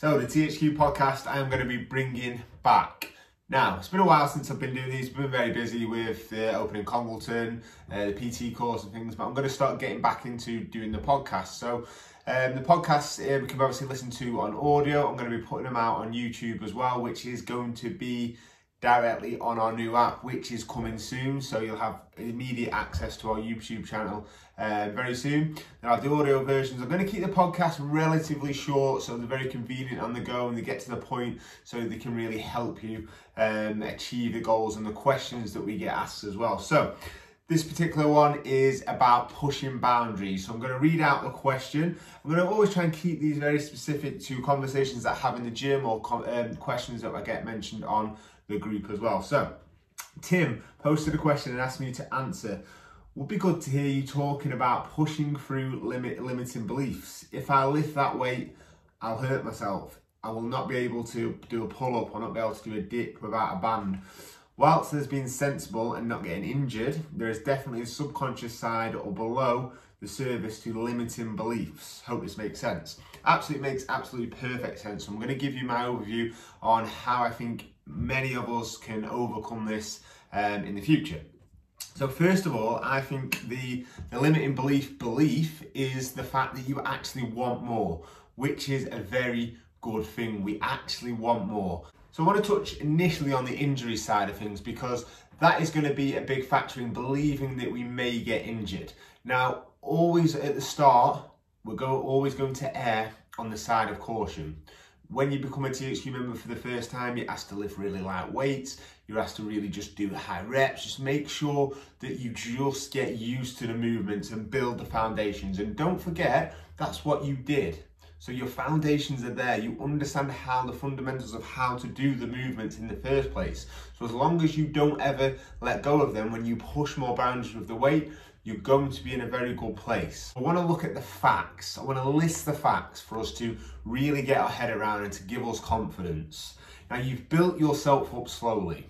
So the THQ podcast I am going to be bringing back. Now, it's been a while since I've been doing these. I've been very busy with the opening Congleton, uh, the PT course and things, but I'm going to start getting back into doing the podcast. So um, the podcasts uh, we can obviously listen to on audio. I'm going to be putting them out on YouTube as well, which is going to be directly on our new app, which is coming soon. So you'll have immediate access to our YouTube channel uh, very soon. Now, the audio versions. I'm going to keep the podcast relatively short, so they're very convenient on the go and they get to the point, so they can really help you um, achieve the goals and the questions that we get asked as well. So. This particular one is about pushing boundaries. So I'm going to read out the question. I'm going to always try and keep these very specific to conversations that I have in the gym or um, questions that I get mentioned on the group as well. So, Tim posted a question and asked me to answer. Would be good to hear you talking about pushing through limit limiting beliefs. If I lift that weight, I'll hurt myself. I will not be able to do a pull up or not be able to do a dip without a band. Whilst there's been sensible and not getting injured, there is definitely a subconscious side or below the service to limiting beliefs. Hope this makes sense. Absolutely makes absolutely perfect sense. I'm going to give you my overview on how I think many of us can overcome this um, in the future. So first of all, I think the, the limiting belief belief is the fact that you actually want more, which is a very good thing. We actually want more. So I want to touch initially on the injury side of things because that is going to be a big factor in believing that we may get injured. Now, always at the start, we're go, always going to err on the side of caution. When you become a THQ member for the first time, you're asked to lift really light weights. You're asked to really just do high reps. Just make sure that you just get used to the movements and build the foundations. And don't forget, that's what you did. So your foundations are there. You understand how the fundamentals of how to do the movements in the first place. So as long as you don't ever let go of them when you push more boundaries with the weight, you're going to be in a very good place. I want to look at the facts. I want to list the facts for us to really get our head around and to give us confidence. Now, you've built yourself up slowly.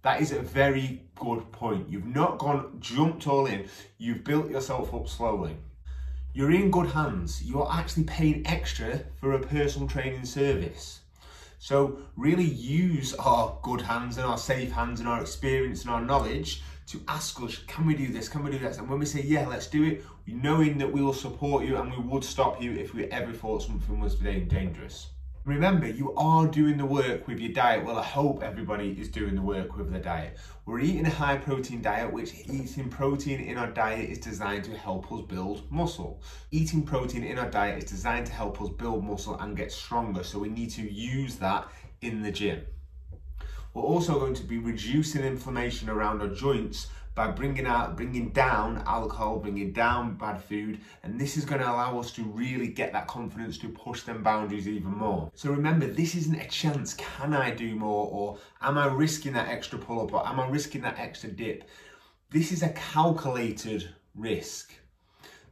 That is a very good point. You've not gone jumped all in, you've built yourself up slowly. You're in good hands. You're actually paying extra for a personal training service. So, really use our good hands and our safe hands and our experience and our knowledge to ask us, can we do this? Can we do this? And when we say, yeah, let's do it, knowing that we will support you and we would stop you if we ever thought something was dangerous. Remember, you are doing the work with your diet. Well, I hope everybody is doing the work with their diet. We're eating a high protein diet, which eating protein in our diet is designed to help us build muscle. Eating protein in our diet is designed to help us build muscle and get stronger. So we need to use that in the gym. We're also going to be reducing inflammation around our joints by bringing out, bringing down alcohol, bringing down bad food, and this is going to allow us to really get that confidence to push them boundaries even more. So remember, this isn't a chance. Can I do more, or am I risking that extra pull-up, or am I risking that extra dip? This is a calculated risk.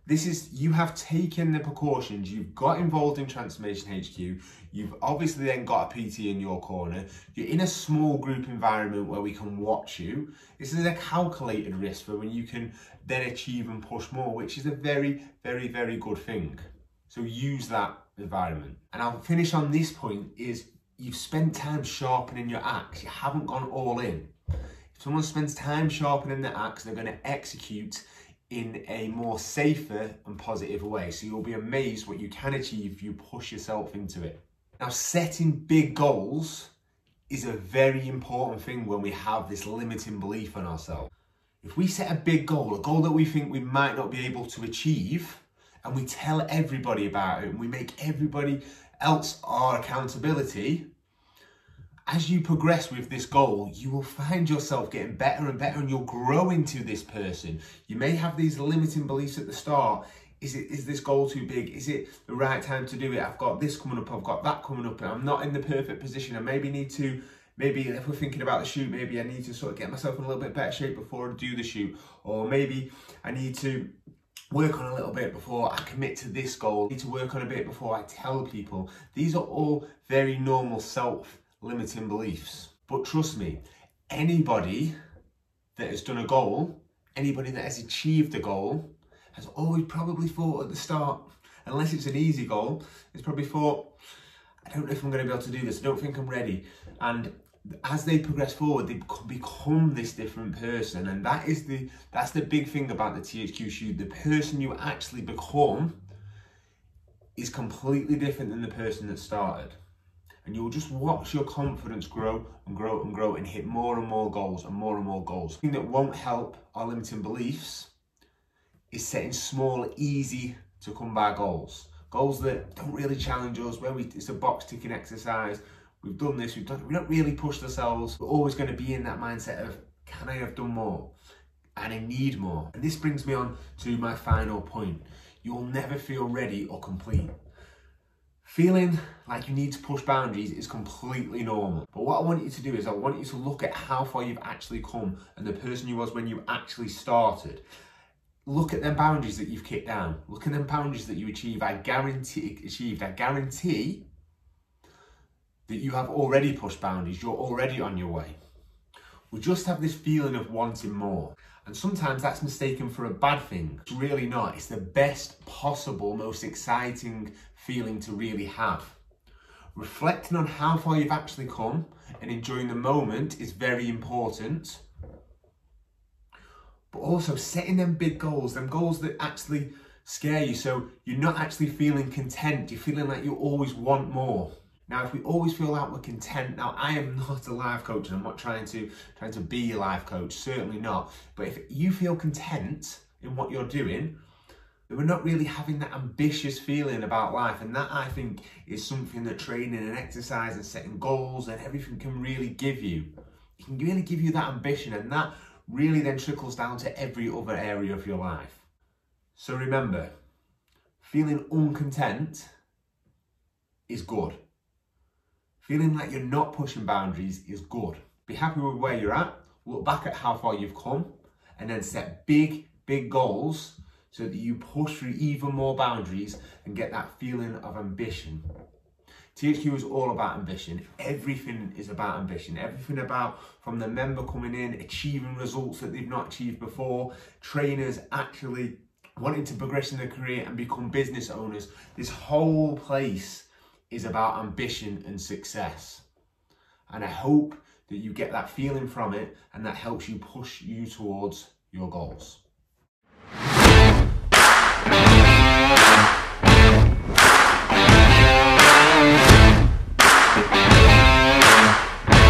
This is, you have taken the precautions, you've got involved in Transformation HQ, you've obviously then got a PT in your corner, you're in a small group environment where we can watch you. This is a calculated risk for when you can then achieve and push more, which is a very, very, very good thing. So use that environment. And I'll finish on this point is you've spent time sharpening your axe, you haven't gone all in. If someone spends time sharpening their axe, they're gonna execute in a more safer and positive way. So you'll be amazed what you can achieve if you push yourself into it. Now, setting big goals is a very important thing when we have this limiting belief on ourselves. If we set a big goal, a goal that we think we might not be able to achieve, and we tell everybody about it and we make everybody else our accountability, as you progress with this goal, you will find yourself getting better and better and you'll grow into this person. You may have these limiting beliefs at the start. Is it is this goal too big? Is it the right time to do it? I've got this coming up, I've got that coming up, and I'm not in the perfect position. I maybe need to maybe if we're thinking about the shoot, maybe I need to sort of get myself in a little bit better shape before I do the shoot. Or maybe I need to work on a little bit before I commit to this goal. I need to work on a bit before I tell people. These are all very normal self limiting beliefs. But trust me, anybody that has done a goal, anybody that has achieved a goal, has always probably thought at the start, unless it's an easy goal, it's probably thought, I don't know if I'm going to be able to do this. I don't think I'm ready. And as they progress forward, they become this different person, and that is the that's the big thing about the THQ shoot. The person you actually become is completely different than the person that started. And you'll just watch your confidence grow and grow and grow and hit more and more goals and more and more goals. The thing that won't help our limiting beliefs is setting small, easy to come by goals. Goals that don't really challenge us, where we it's a box ticking exercise we've done this, we've done, we don't really push ourselves. We're always going to be in that mindset of, can I have done more? And I need more. And this brings me on to my final point. You'll never feel ready or complete. Feeling like you need to push boundaries is completely normal. But what I want you to do is I want you to look at how far you've actually come and the person you was when you actually started. Look at them boundaries that you've kicked down. Look at them boundaries that you achieve. I guarantee achieved. I guarantee that you have already pushed boundaries, you're already on your way. We just have this feeling of wanting more. And sometimes that's mistaken for a bad thing. It's really not. It's the best possible, most exciting feeling to really have. Reflecting on how far you've actually come and enjoying the moment is very important. But also setting them big goals, them goals that actually scare you. So you're not actually feeling content. You're feeling like you always want more. Now, if we always feel like we're content, now I am not a life coach and I'm not trying to trying to be a life coach, certainly not. But if you feel content in what you're doing, then we're not really having that ambitious feeling about life. And that I think is something that training and exercise and setting goals and everything can really give you. It can really give you that ambition and that really then trickles down to every other area of your life. So remember, feeling uncontent is good. Feeling like you're not pushing boundaries is good. Be happy with where you're at, look back at how far you've come, and then set big, big goals so that you push through even more boundaries and get that feeling of ambition. THQ is all about ambition. Everything is about ambition. Everything about from the member coming in, achieving results that they've not achieved before, trainers actually wanting to progress in their career and become business owners. This whole place is about ambition and success. And I hope that you get that feeling from it and that helps you push you towards your goals.